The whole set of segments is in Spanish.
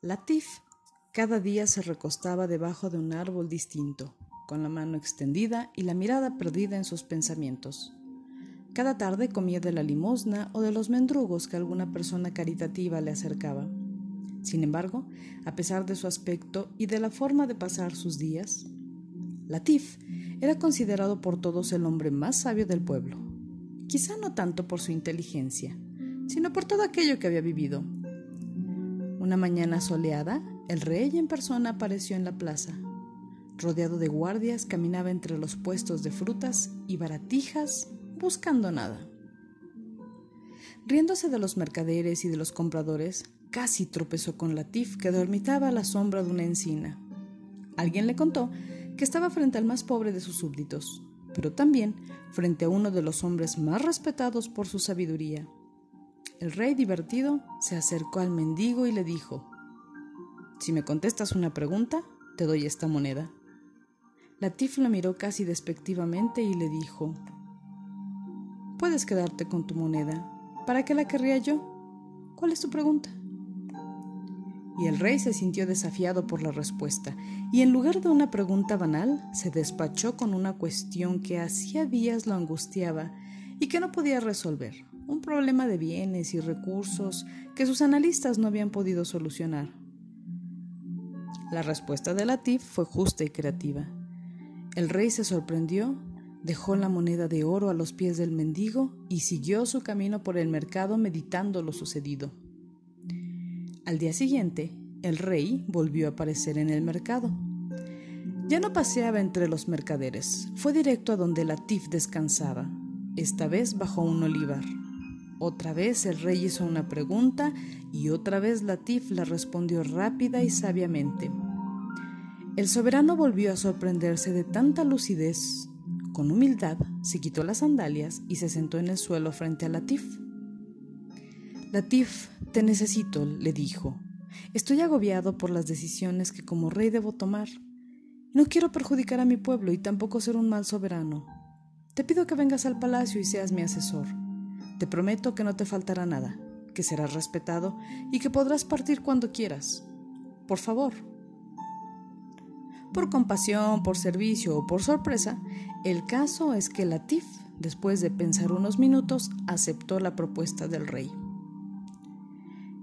Latif cada día se recostaba debajo de un árbol distinto, con la mano extendida y la mirada perdida en sus pensamientos. Cada tarde comía de la limosna o de los mendrugos que alguna persona caritativa le acercaba. Sin embargo, a pesar de su aspecto y de la forma de pasar sus días, Latif era considerado por todos el hombre más sabio del pueblo. Quizá no tanto por su inteligencia, sino por todo aquello que había vivido. Una mañana soleada, el rey en persona apareció en la plaza. Rodeado de guardias, caminaba entre los puestos de frutas y baratijas buscando nada. Riéndose de los mercaderes y de los compradores, casi tropezó con Latif que dormitaba a la sombra de una encina. Alguien le contó que estaba frente al más pobre de sus súbditos, pero también frente a uno de los hombres más respetados por su sabiduría. El rey divertido se acercó al mendigo y le dijo, Si me contestas una pregunta, te doy esta moneda. Latif la miró casi despectivamente y le dijo, Puedes quedarte con tu moneda. ¿Para qué la querría yo? ¿Cuál es tu pregunta? Y el rey se sintió desafiado por la respuesta, y en lugar de una pregunta banal, se despachó con una cuestión que hacía días lo angustiaba y que no podía resolver, un problema de bienes y recursos que sus analistas no habían podido solucionar. La respuesta de Latif fue justa y creativa. El rey se sorprendió, dejó la moneda de oro a los pies del mendigo y siguió su camino por el mercado meditando lo sucedido. Al día siguiente, el rey volvió a aparecer en el mercado. Ya no paseaba entre los mercaderes, fue directo a donde Latif descansaba, esta vez bajo un olivar. Otra vez el rey hizo una pregunta y otra vez Latif la respondió rápida y sabiamente. El soberano volvió a sorprenderse de tanta lucidez. Con humildad se quitó las sandalias y se sentó en el suelo frente a Latif. Latif, te necesito, le dijo. Estoy agobiado por las decisiones que como rey debo tomar. No quiero perjudicar a mi pueblo y tampoco ser un mal soberano. Te pido que vengas al palacio y seas mi asesor. Te prometo que no te faltará nada, que serás respetado y que podrás partir cuando quieras. Por favor. Por compasión, por servicio o por sorpresa, el caso es que Latif, después de pensar unos minutos, aceptó la propuesta del rey.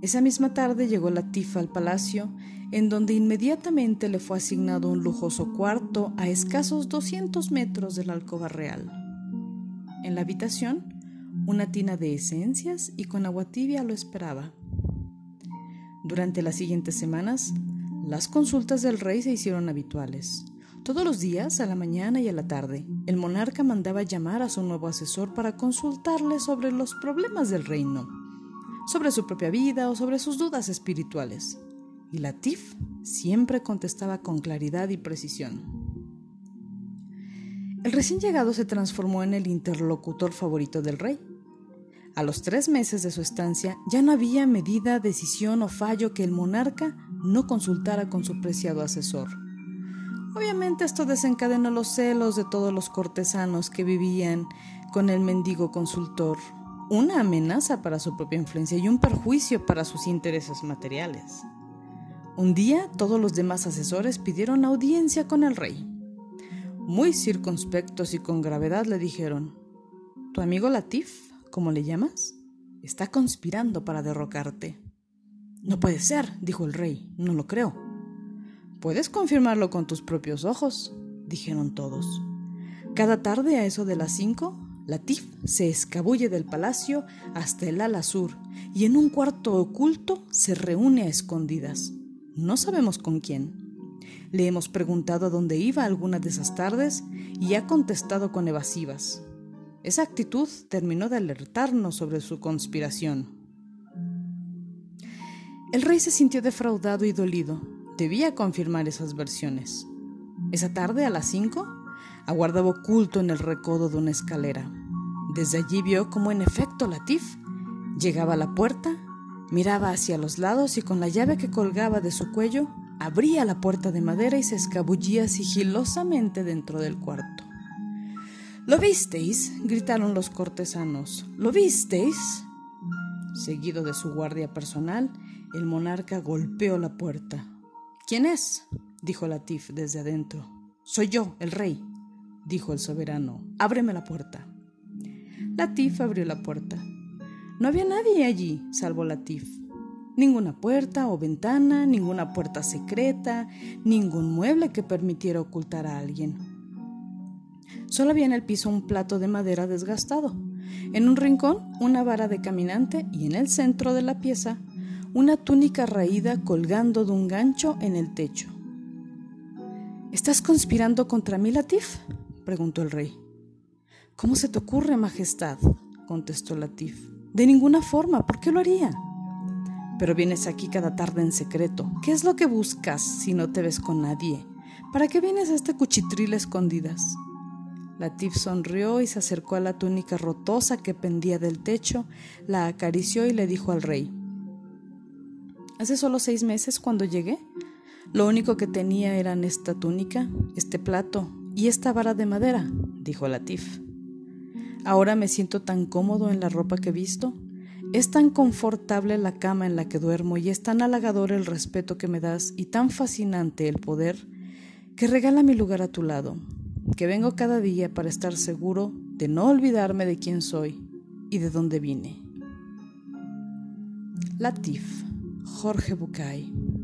Esa misma tarde llegó Latifa al palacio, en donde inmediatamente le fue asignado un lujoso cuarto a escasos 200 metros de la alcoba real. En la habitación, una tina de esencias y con agua tibia lo esperaba. Durante las siguientes semanas, las consultas del rey se hicieron habituales. Todos los días, a la mañana y a la tarde, el monarca mandaba llamar a su nuevo asesor para consultarle sobre los problemas del reino sobre su propia vida o sobre sus dudas espirituales. Y Latif siempre contestaba con claridad y precisión. El recién llegado se transformó en el interlocutor favorito del rey. A los tres meses de su estancia ya no había medida, decisión o fallo que el monarca no consultara con su preciado asesor. Obviamente esto desencadenó los celos de todos los cortesanos que vivían con el mendigo consultor, una amenaza para su propia influencia y un perjuicio para sus intereses materiales. Un día todos los demás asesores pidieron audiencia con el rey. Muy circunspectos y con gravedad le dijeron, Tu amigo Latif, ¿cómo le llamas? Está conspirando para derrocarte. No puede ser, dijo el rey, no lo creo. Puedes confirmarlo con tus propios ojos, dijeron todos. Cada tarde a eso de las cinco Latif se escabulle del palacio hasta el ala sur y en un cuarto oculto se reúne a escondidas. No sabemos con quién. Le hemos preguntado a dónde iba alguna de esas tardes y ha contestado con evasivas. Esa actitud terminó de alertarnos sobre su conspiración. El rey se sintió defraudado y dolido. Debía confirmar esas versiones. Esa tarde, a las cinco, aguardaba oculto en el recodo de una escalera. Desde allí vio cómo en efecto Latif llegaba a la puerta, miraba hacia los lados y con la llave que colgaba de su cuello abría la puerta de madera y se escabullía sigilosamente dentro del cuarto. ¿Lo visteis? gritaron los cortesanos. ¿Lo visteis? Seguido de su guardia personal, El monarca golpeó la puerta. ¿Quién es? dijo Latif desde adentro. Soy yo, el rey, dijo el soberano. Ábreme la puerta. Latif abrió la puerta. No había nadie allí, salvo Latif. Ninguna puerta o ventana, ninguna puerta secreta, ningún mueble que permitiera ocultar a alguien. Solo había en el piso un plato de madera desgastado, en un rincón una vara de caminante y en el centro de la pieza una túnica raída colgando de un gancho en el techo. ¿Estás conspirando contra mí, Latif? preguntó el rey. ¿Cómo se te ocurre, Majestad? contestó Latif. De ninguna forma, ¿por qué lo haría? Pero vienes aquí cada tarde en secreto. ¿Qué es lo que buscas si no te ves con nadie? ¿Para qué vienes a este cuchitril escondidas? Latif sonrió y se acercó a la túnica rotosa que pendía del techo, la acarició y le dijo al rey Hace solo seis meses cuando llegué, lo único que tenía eran esta túnica, este plato y esta vara de madera, dijo Latif. Ahora me siento tan cómodo en la ropa que he visto, es tan confortable la cama en la que duermo y es tan halagador el respeto que me das y tan fascinante el poder que regala mi lugar a tu lado, que vengo cada día para estar seguro de no olvidarme de quién soy y de dónde vine. Latif Jorge Bucay.